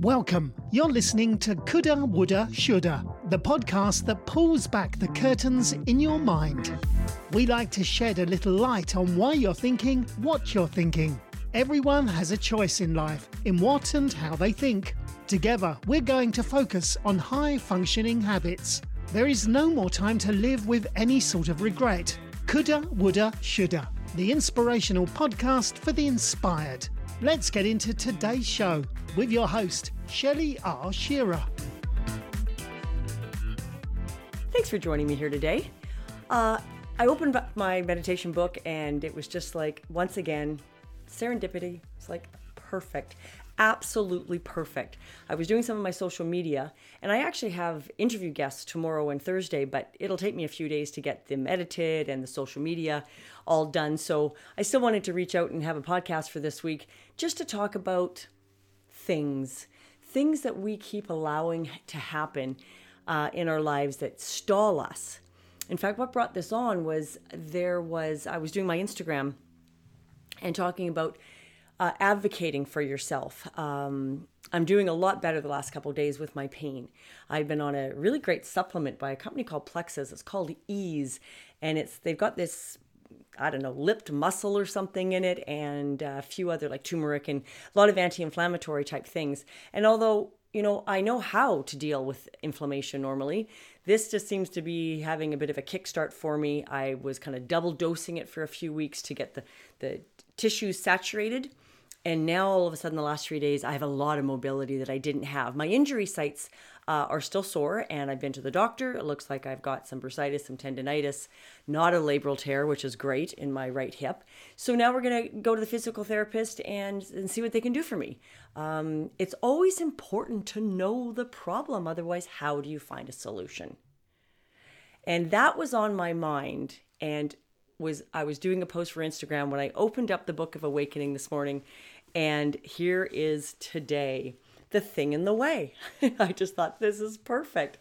Welcome. You're listening to Coulda, Woulda, Shoulda, the podcast that pulls back the curtains in your mind. We like to shed a little light on why you're thinking what you're thinking. Everyone has a choice in life in what and how they think. Together, we're going to focus on high functioning habits. There is no more time to live with any sort of regret. Coulda, woulda, shoulda. The inspirational podcast for the inspired. Let's get into today's show with your host, Shelley R. Shearer. Thanks for joining me here today. Uh, I opened up my meditation book and it was just like, once again, serendipity. It's like perfect absolutely perfect. I was doing some of my social media, and I actually have interview guests tomorrow and Thursday, but it'll take me a few days to get them edited and the social media all done. So I still wanted to reach out and have a podcast for this week just to talk about things, things that we keep allowing to happen uh, in our lives that stall us. In fact, what brought this on was there was, I was doing my Instagram and talking about uh, advocating for yourself. Um, I'm doing a lot better the last couple days with my pain. I've been on a really great supplement by a company called Plexus. It's called Ease, and it's they've got this I don't know, lipped mussel or something in it, and a few other like turmeric and a lot of anti-inflammatory type things. And although you know I know how to deal with inflammation normally, this just seems to be having a bit of a kickstart for me. I was kind of double dosing it for a few weeks to get the the tissues saturated and now all of a sudden, the last three days, I have a lot of mobility that I didn't have. My injury sites uh, are still sore, and I've been to the doctor. It looks like I've got some bursitis, some tendonitis, not a labral tear, which is great in my right hip. So now we're going to go to the physical therapist and, and see what they can do for me. Um, it's always important to know the problem. Otherwise, how do you find a solution? And that was on my mind. And was I was doing a post for Instagram when I opened up the book of awakening this morning and here is today the thing in the way. I just thought this is perfect.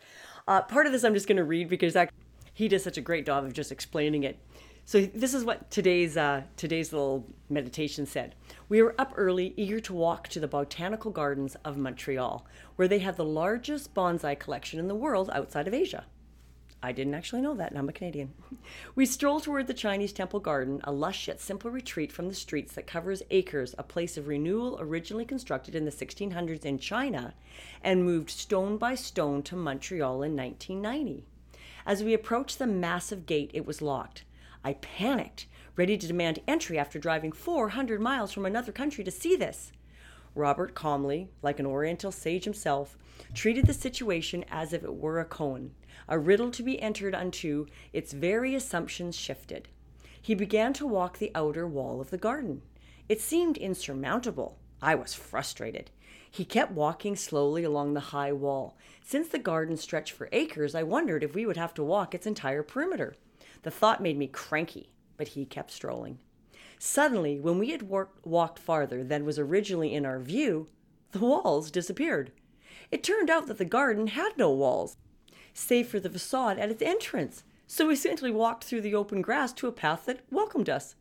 Uh, part of this I'm just going to read because he does such a great job of just explaining it. So this is what today's uh, today's little meditation said. We were up early, eager to walk to the botanical gardens of Montreal, where they have the largest bonsai collection in the world outside of Asia. I didn't actually know that, and I'm a Canadian. We stroll toward the Chinese temple garden, a lush yet simple retreat from the streets that covers acres, a place of renewal originally constructed in the 1600s in China and moved stone by stone to Montreal in 1990. As we approached the massive gate, it was locked. I panicked, ready to demand entry after driving 400 miles from another country to see this. Robert calmly, like an Oriental sage himself, treated the situation as if it were a koan a riddle to be entered unto, its very assumptions shifted. He began to walk the outer wall of the garden. It seemed insurmountable. I was frustrated. He kept walking slowly along the high wall. Since the garden stretched for acres, I wondered if we would have to walk its entire perimeter. The thought made me cranky, but he kept strolling. Suddenly, when we had walked farther than was originally in our view, the walls disappeared. It turned out that the garden had no walls save for the facade at its entrance. So we simply walked through the open grass to a path that welcomed us.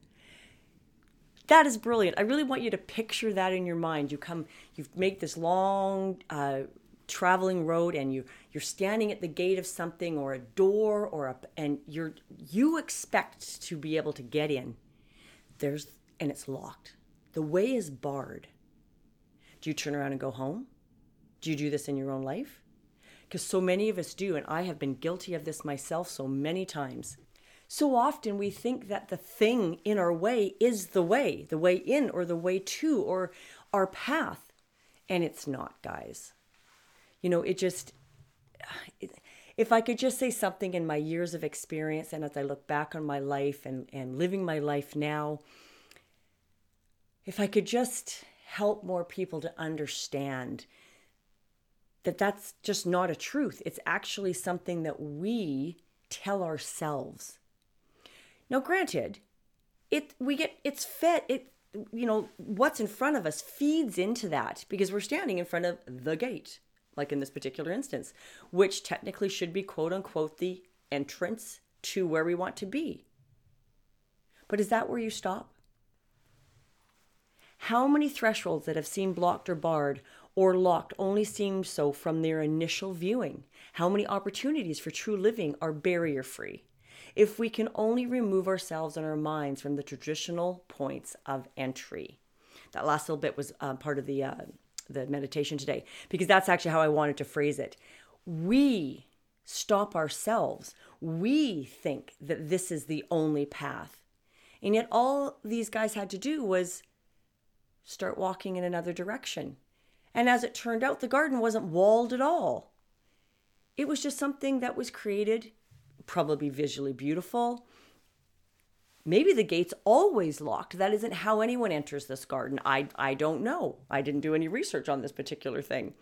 That is brilliant. I really want you to picture that in your mind. You come, you make this long uh, traveling road, and you you're standing at the gate of something or a door or a, and you're you expect to be able to get in. There's and it's locked. The way is barred. Do you turn around and go home? Do you do this in your own life? Because so many of us do, and I have been guilty of this myself so many times. So often we think that the thing in our way is the way, the way in, or the way to, or our path. And it's not, guys. You know, it just, if I could just say something in my years of experience and as I look back on my life and, and living my life now, if I could just help more people to understand that that's just not a truth. It's actually something that we tell ourselves. Now, granted, it we get it's fed it you know what's in front of us feeds into that because we're standing in front of the gate like in this particular instance which technically should be quote unquote the entrance to where we want to be but is that where you stop How many thresholds that have seemed blocked or barred or locked only seemed so from their initial viewing? How many opportunities for true living are barrier free? If we can only remove ourselves and our minds from the traditional points of entry. That last little bit was uh, part of the uh, the meditation today because that's actually how I wanted to phrase it. We stop ourselves. We think that this is the only path. And yet, all these guys had to do was start walking in another direction. And as it turned out, the garden wasn't walled at all. It was just something that was created, probably visually beautiful. Maybe the gate's always locked. That isn't how anyone enters this garden. I, I don't know. I didn't do any research on this particular thing.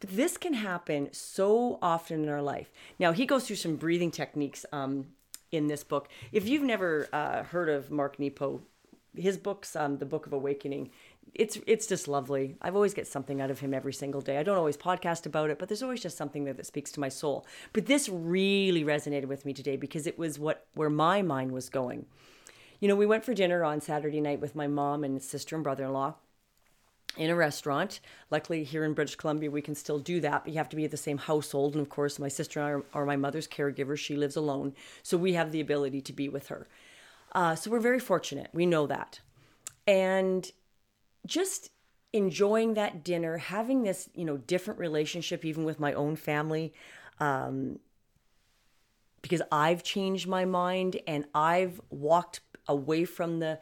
But this can happen so often in our life. Now, he goes through some breathing techniques um, in this book. If you've never uh, heard of Mark Nepo, his books, um, the Book of Awakening, it's it's just lovely. I've always get something out of him every single day. I don't always podcast about it, but there's always just something there that speaks to my soul. But this really resonated with me today because it was what where my mind was going. You know, we went for dinner on Saturday night with my mom and sister and brother-in-law in a restaurant. Luckily, here in British Columbia, we can still do that, but you have to be at the same household. And of course, my sister and I are, are my mother's caregiver. She lives alone, so we have the ability to be with her. Uh, so we're very fortunate. We know that. And just enjoying that dinner, having this, you know, different relationship even with my own family, um, because I've changed my mind and I've walked away from the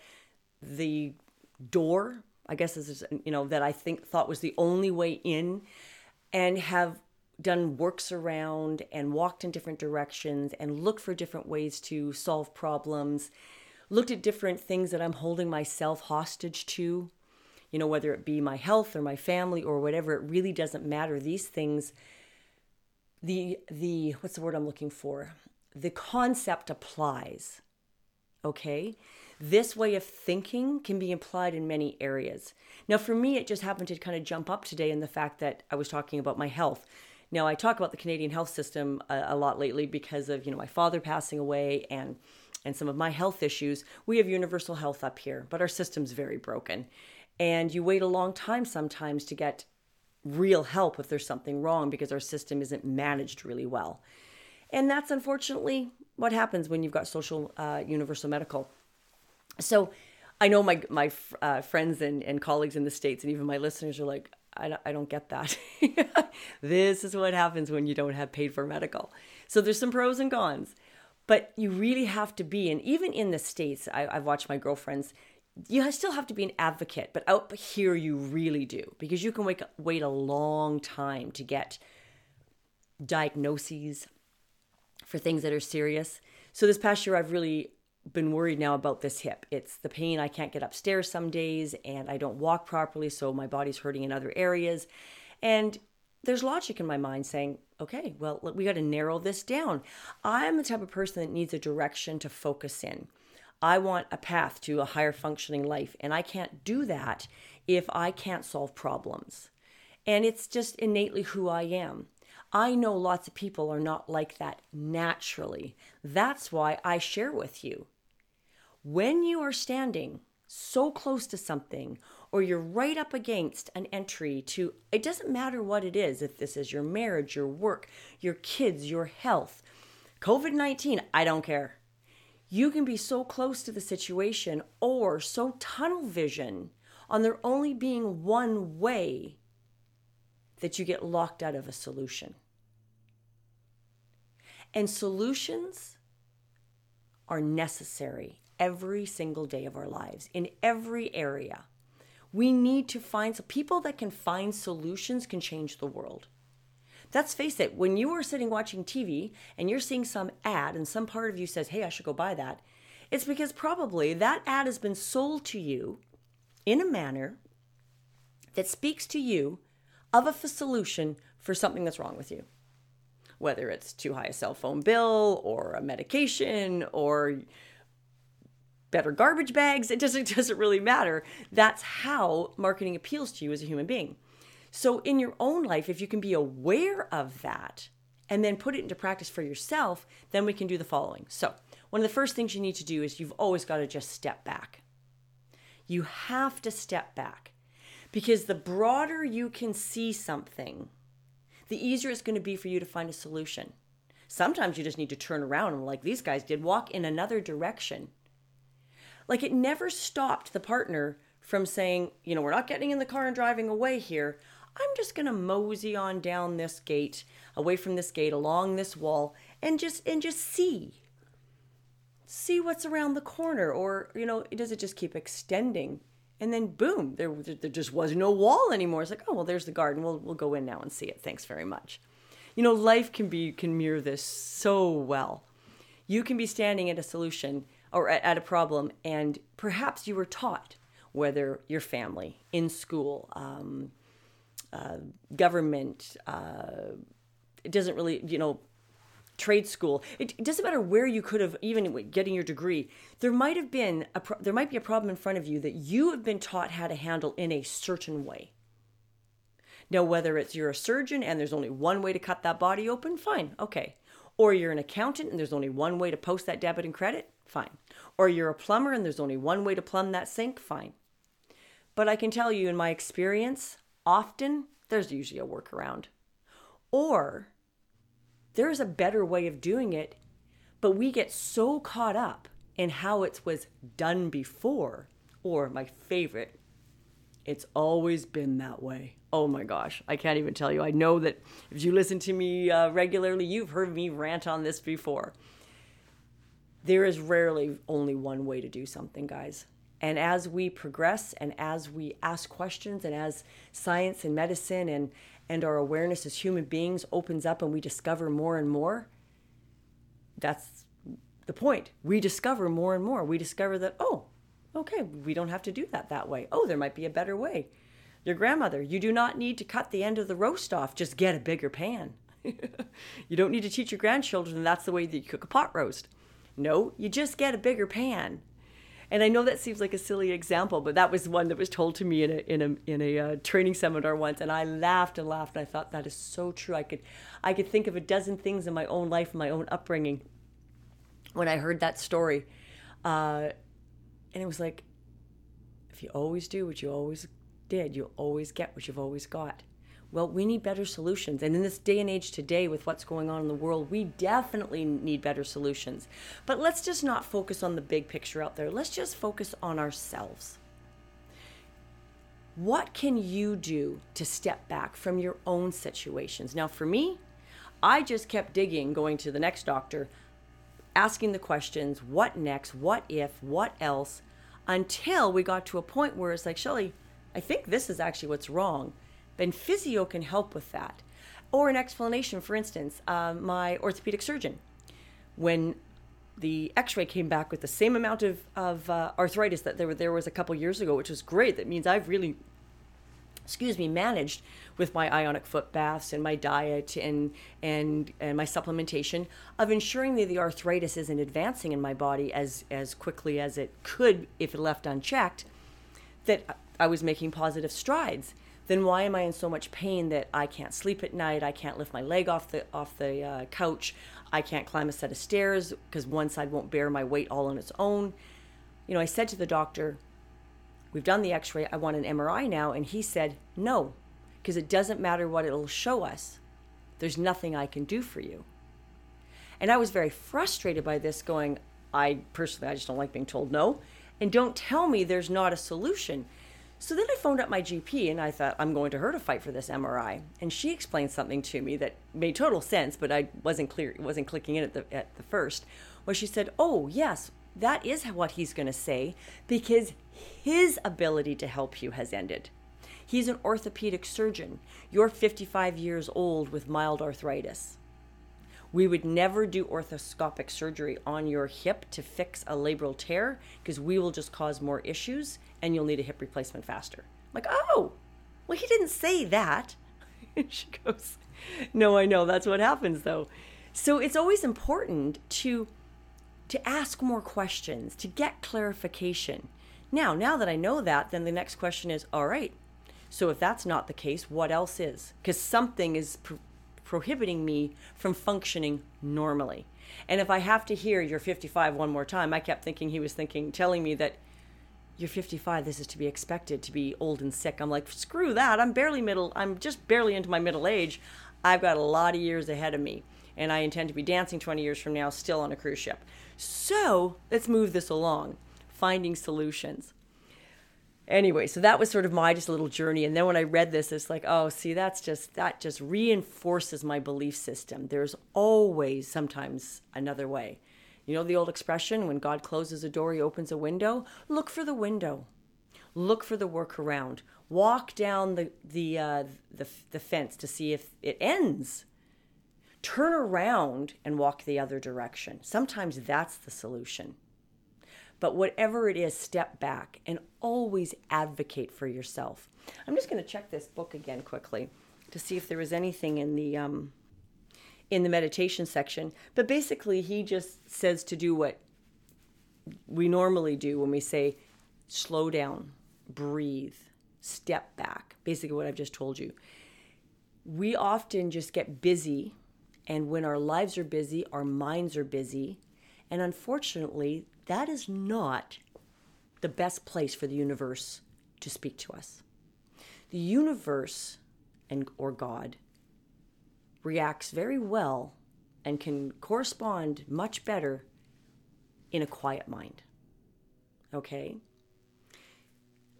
the door. I guess this is you know that I think thought was the only way in, and have done works around and walked in different directions and looked for different ways to solve problems looked at different things that I'm holding myself hostage to, you know, whether it be my health or my family or whatever, it really doesn't matter. These things, the, the, what's the word I'm looking for? The concept applies. Okay? This way of thinking can be applied in many areas. Now, for me, it just happened to kind of jump up today in the fact that I was talking about my health. Now, I talk about the Canadian health system a, a lot lately because of, you know, my father passing away and and some of my health issues, we have universal health up here, but our system's very broken. And you wait a long time sometimes to get real help if there's something wrong because our system isn't managed really well. And that's unfortunately what happens when you've got social uh, universal medical. So I know my, my uh, friends and, and colleagues in the States and even my listeners are like, I don't, I don't get that. this is what happens when you don't have paid for medical. So there's some pros and cons but you really have to be and even in the states I, have watched my girlfriends you still have to be an advocate but oh, out here you really do because you can wait, wait a long time to get diagnoses for things that are serious so this past year i've really been worried now about this hip it's the pain i can't get upstairs some days and i don't walk properly so my body's hurting in other areas and there's logic in my mind saying, okay, well, we got to narrow this down. I'm the type of person that needs a direction to focus in. I want a path to a higher functioning life, and I can't do that if I can't solve problems. And it's just innately who I am. I know lots of people are not like that naturally. That's why I share with you. When you are standing so close to something or you're right up against an entry to it doesn't matter what it is if this is your marriage your work your kids your health covid-19 i don't care you can be so close to the situation or so tunnel vision on there only being one way that you get locked out of a solution and solutions are necessary every single day of our lives in every area we need to find so people that can find solutions can change the world. Let's face it, when you are sitting watching TV and you're seeing some ad and some part of you says, hey, I should go buy that, it's because probably that ad has been sold to you in a manner that speaks to you of a solution for something that's wrong with you. Whether it's too high a cell phone bill or a medication or better garbage bags. It doesn't, doesn't really matter. That's how marketing appeals to you as a human being. So, in your own life, if you can be aware of that and then put it into practice for yourself, then we can do the following. So, one of the first things you need to do is you've always got to just step back. You have to step back because the broader you can see something, the easier it's going to be for you to find a solution. Sometimes you just need to turn around and, like these guys did, walk in another direction. Like it never stopped the partner from saying, you know, we're not getting in the car and driving away here. I'm just going to mosey on down this gate, away from this gate, along this wall, and just and just see. See what's around the corner, or you know, does it just keep extending? And then boom, there there just was no wall anymore. It's like, oh well, there's the garden. We'll we'll go in now and see it. Thanks very much. You know, life can be can mirror this so well. You can be standing at a solution or at, at a problem, and perhaps you were taught whether your family, in school, um, uh, government, uh, it doesn't really, you know, trade school. It, it, doesn't matter where you could have even getting your degree. There might have been a pro- there might be a problem in front of you that you have been taught how to handle in a certain way. Now, whether it's you're a surgeon and there's only one way to cut that body open, fine, okay. Or you're an accountant and there's only one way to post that debit and credit, fine. Or you're a plumber and there's only one way to plumb that sink, fine. But I can tell you in my experience, often there's usually a workaround. Or there's a better way of doing it, but we get so caught up in how it was done before, or my favorite, it's always been that way. Oh my gosh, I can't even tell you. I know that if you listen to me uh, regularly, you've heard me rant on this before. There is rarely only one way to do something, guys. And as we progress and as we ask questions and as science and medicine and, and our awareness as human beings opens up and we discover more and more, that's the point. We discover more and more. We discover that, oh, okay, we don't have to do that that way. Oh, there might be a better way. Your grandmother, you do not need to cut the end of the roast off, just get a bigger pan. you don't need to teach your grandchildren that's the way that you cook a pot roast. No, you just get a bigger pan and I know that seems like a silly example, but that was one that was told to me in a in a in a uh, training seminar once, and I laughed and laughed. And I thought that is so true. I could I could think of a dozen things in my own life, my own upbringing, when I heard that story, uh, and it was like, if you always do what you always did, you'll always get what you've always got. Well, we need better solutions. And in this day and age today, with what's going on in the world, we definitely need better solutions. But let's just not focus on the big picture out there. Let's just focus on ourselves. What can you do to step back from your own situations? Now, for me, I just kept digging, going to the next doctor, asking the questions what next, what if, what else, until we got to a point where it's like, Shelley, I think this is actually what's wrong then physio can help with that. Or an explanation, for instance, uh, my orthopedic surgeon, when the x-ray came back with the same amount of, of uh, arthritis that there, there was a couple years ago, which was great. That means I've really, excuse me, managed with my ionic foot baths and my diet and, and, and my supplementation of ensuring that the arthritis isn't advancing in my body as, as quickly as it could if it left unchecked, that I was making positive strides then why am I in so much pain that I can't sleep at night? I can't lift my leg off the off the uh, couch. I can't climb a set of stairs because one side won't bear my weight all on its own. You know, I said to the doctor, "We've done the X-ray. I want an MRI now," and he said, "No, because it doesn't matter what it'll show us. There's nothing I can do for you." And I was very frustrated by this, going, "I personally, I just don't like being told no." And don't tell me there's not a solution so then I phoned up my GP and I thought, I'm going to her to fight for this MRI. And she explained something to me that made total sense, but I wasn't clear, wasn't clicking in at the, at the first, where she said, Oh, yes, that is what he's going to say because his ability to help you has ended. He's an orthopedic surgeon. You're 55 years old with mild arthritis. We would never do arthroscopic surgery on your hip to fix a labral tear because we will just cause more issues and you'll need a hip replacement faster. I'm like, oh, well, he didn't say that. she goes, no, I know. That's what happens though. So it's always important to to ask more questions, to get clarification. Now, now that I know that, then the next question is, all right. So if that's not the case, what else is? Because something is prohibiting me from functioning normally. And if I have to hear you're 55 one more time, I kept thinking he was thinking, telling me that you're 55 this is to be expected to be old and sick. I'm like screw that. I'm barely middle i'm just barely into my middle age. I've got a lot of years ahead of me and i intend to be dancing 20 years from now still on a cruise ship. So let's move this along. Finding solutions anyway so that was sort of my just little journey and then when i read this it's like oh see that's just that just reinforces my belief system there's always sometimes another way you know the old expression when God closes a door, he opens a window? Look for the window. Look for the workaround. Walk down the, the, uh, the, the fence to see if it ends. Turn around and walk the other direction. Sometimes that's the solution. But whatever it is, step back and always advocate for yourself. I'm just going to check this book again quickly to see if there was anything in the um, in the meditation section. But basically, he just says to do what we normally do when we say slow down, breathe, step back. Basically, what I've just told you. We often just get busy, and when our lives are busy, our minds are busy. And unfortunately, that is not the best place for the universe to speak to us. The universe and or God reacts very well and can correspond much better in a quiet mind. Okay?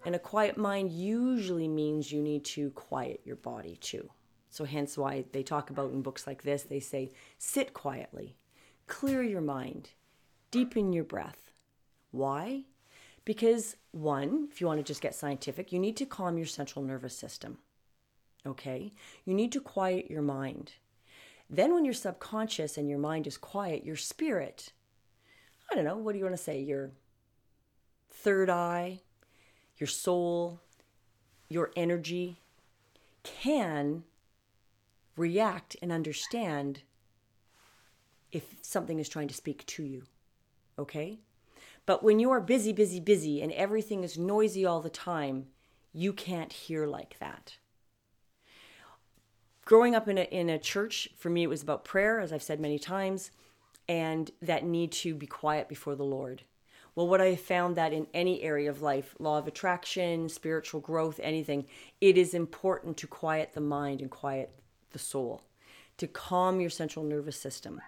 And a quiet mind usually means you need to quiet your body too. So, hence why they talk about in books like this, they say sit quietly, clear your mind, deepen your breath. Why? Because, one, if you want to just get scientific, you need to calm your central nervous system. Okay? You need to quiet your mind. Then, when your subconscious and your mind is quiet, your spirit, I don't know, what do you want to say? Your third eye, your soul, your energy can react and understand if something is trying to speak to you. Okay? But when you are busy, busy, busy, and everything is noisy all the time, you can't hear like that growing up in a, in a church, for me, it was about prayer, as I've said many times, and that need to be quiet before the Lord. Well, what I found that in any area of life, law of attraction, spiritual growth, anything, it is important to quiet the mind and quiet the soul, to calm your central nervous system.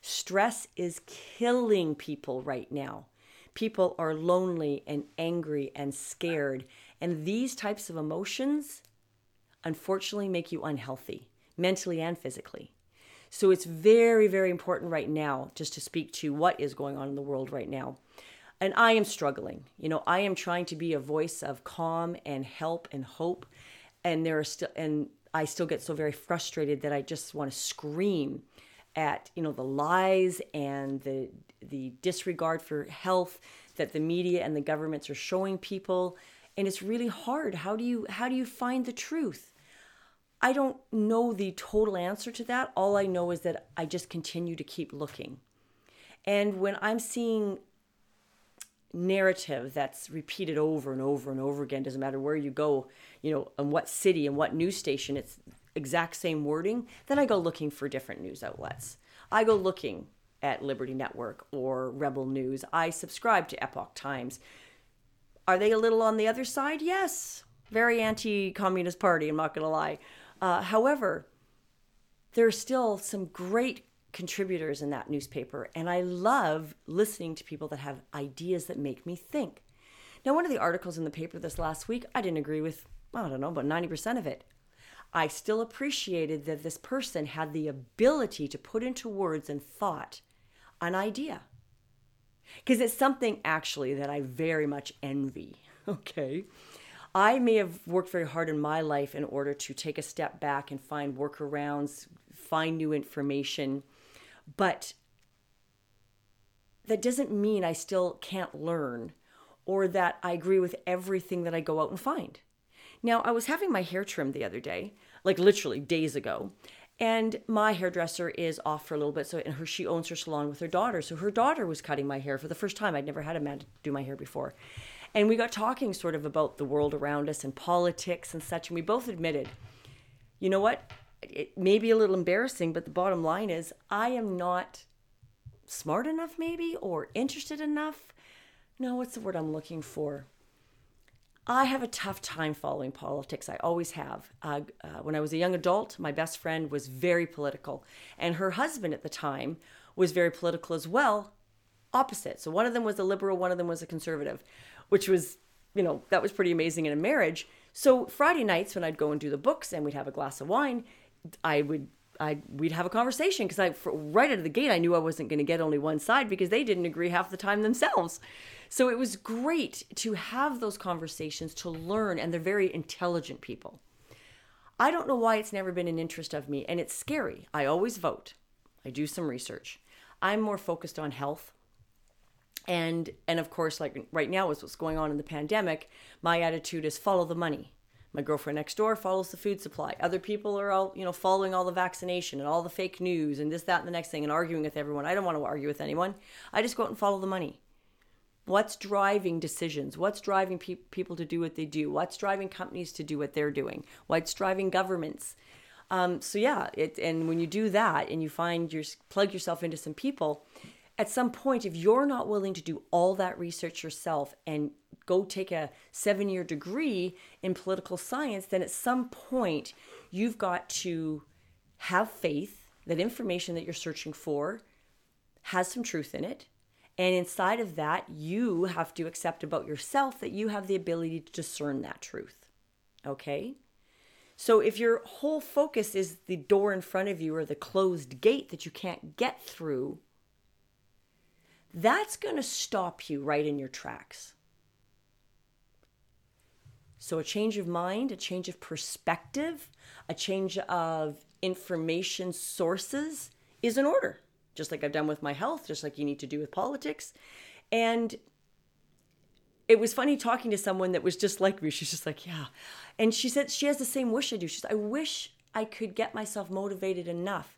Stress is killing people right now. People are lonely and angry and scared. And these types of emotions unfortunately make you unhealthy, mentally and physically. So it's very, very important right now just to speak to what is going on in the world right now. And I am struggling. You know, I am trying to be a voice of calm and help and hope. And there are still, and I still get so very frustrated that I just want to scream at, you know, the lies and the, the disregard for health that the media and the governments are showing people. And it's really hard. How do you how do you find the truth? I don't know the total answer to that. All i know is that i just continue to keep looking. And when i'm seeing narrative that's repeated over and over and over again doesn't matter where you go you know and what city and what news station it's exact same wording then i go looking for different news outlets i go looking at liberty network or rebel news i subscribe to epoch times are they a little on the other side? Yes. Very anti communist party, I'm not going to lie. Uh, however, there are still some great contributors in that newspaper, and I love listening to people that have ideas that make me think. Now, one of the articles in the paper this last week, I didn't agree with, I don't know, about 90% of it. I still appreciated that this person had the ability to put into words and thought an idea because it's something actually that I very much envy. Okay. I may have worked very hard in my life in order to take a step back and find workarounds, find new information, but that doesn't mean I still can't learn or that I agree with everything that I go out and find. Now, I was having my hair trimmed the other day, like literally days ago, and my hairdresser is off for a little bit so and her she owns her salon with her daughter so her daughter was cutting my hair for the first time. I'd never had a man do my hair before. And we got talking sort of about the world around us and politics and such and we both admitted you know what? It may be a little embarrassing but the bottom line is i am not smart enough maybe or interested enough. No what's the word i'm looking for I have a tough time following politics. I always have. Uh, uh, when I was a young adult, my best friend was very political, and her husband at the time was very political as well, opposite. So one of them was a liberal, one of them was a conservative, which was, you know, that was pretty amazing in a marriage. So Friday nights when I'd go and do the books and we'd have a glass of wine, I would I we'd have a conversation because I for, right out of the gate I knew I wasn't going to get only one side because they didn't agree half the time themselves. So it was great to have those conversations to learn and they're very intelligent people. I don't know why it's never been an interest of me and it's scary. I always vote. I do some research. I'm more focused on health. And and of course like right now is what's going on in the pandemic, my attitude is follow the money my girlfriend next door follows the food supply. Other people are all, you know, following all the vaccination and all the fake news and this, that, and the next thing and arguing with everyone. I don't want to argue with anyone. I just go out and follow the money. What's driving decisions? What's driving pe- people to do what they do? What's driving companies to do what they're doing? What's driving governments? Um, so yeah, it, and when you do that and you find your plug yourself into some people, at some point, if you're not willing to do all that research yourself and go take a seven year degree in political science, then at some point you've got to have faith that information that you're searching for has some truth in it. And inside of that, you have to accept about yourself that you have the ability to discern that truth. Okay? So if your whole focus is the door in front of you or the closed gate that you can't get through, that's going to stop you right in your tracks. So, a change of mind, a change of perspective, a change of information sources is in order, just like I've done with my health, just like you need to do with politics. And it was funny talking to someone that was just like me. She's just like, yeah. And she said she has the same wish I do. She's, I wish I could get myself motivated enough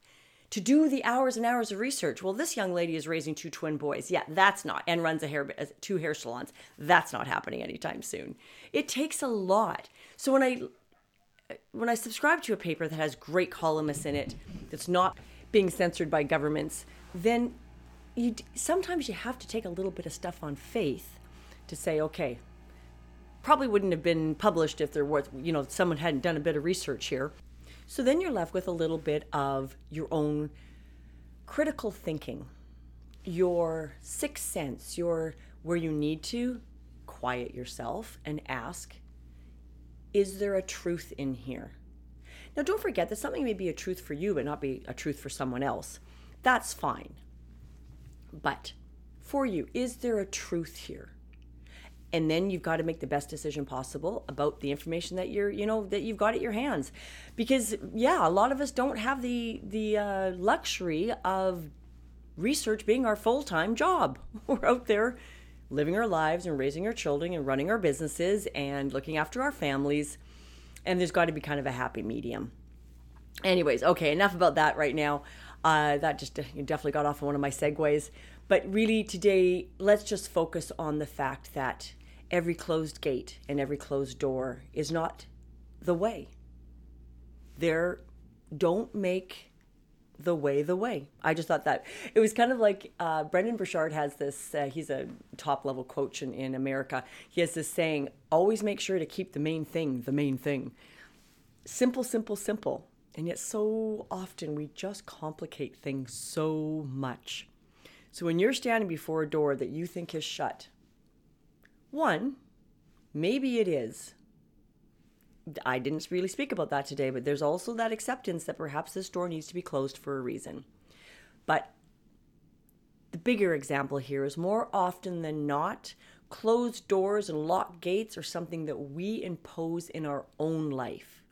to do the hours and hours of research. Well, this young lady is raising two twin boys. Yeah, that's not, and runs a hair, uh, two hair salons. That's not happening anytime soon. It takes a lot. So when I, uh, when I subscribe to a paper that has great columnists in it, that's not being censored by governments, then you sometimes you have to take a little bit of stuff on faith to say, okay, probably wouldn't have been published if there was, you know, someone hadn't done a bit of research here. So then you're left with a little bit of your own critical thinking, your sixth sense, your where you need to quiet yourself and ask, is there a truth in here? Now, don't forget that something may be a truth for you, but not be a truth for someone else. That's fine. But for you, is there a truth here? and then you've got to make the best decision possible about the information that you're you know that you've got at your hands because yeah a lot of us don't have the the uh, luxury of research being our full-time job we're out there living our lives and raising our children and running our businesses and looking after our families and there's got to be kind of a happy medium. Anyways okay enough about that right now. Uh, that just definitely got off on one of my segues. But really today let's just focus on the fact that every closed gate and every closed door is not the way. There, don't make the way the way. I just thought that it was kind of like uh, Brendon Burchard has this. Uh, he's a top level coach in, in America. He has this saying: "Always make sure to keep the main thing the main thing." Simple, simple, simple. And yet, so often we just complicate things so much. So when you're standing before a door that you think is shut, one, maybe it is. I didn't really speak about that today, but there's also that acceptance that perhaps this door needs to be closed for a reason. But the bigger example here is more often than not, closed doors and locked gates are something that we impose in our own life.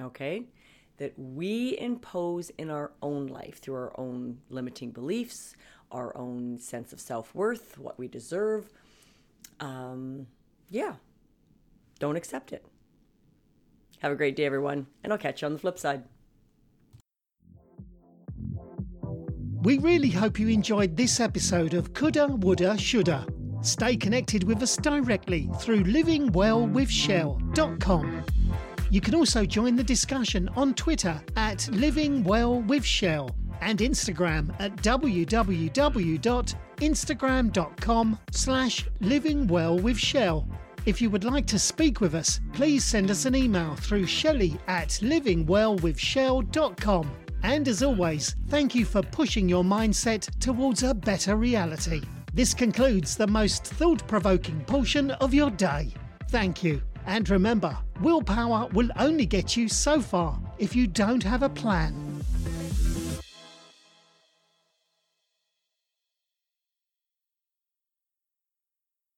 Okay? That we impose in our own life through our own limiting beliefs, our own sense of self worth, what we deserve. Um, yeah, don't accept it. Have a great day, everyone, and I'll catch you on the flip side. We really hope you enjoyed this episode of Coulda, Woulda, Shoulda. Stay connected with us directly through livingwellwithshell.com. You can also join the discussion on Twitter at livingwellwithshell and Instagram at www.instagram.com slash livingwellwithshell. If you would like to speak with us, please send us an email through shelley at livingwellwithshell.com. And as always, thank you for pushing your mindset towards a better reality. This concludes the most thought provoking portion of your day. Thank you. And remember, willpower will only get you so far if you don't have a plan.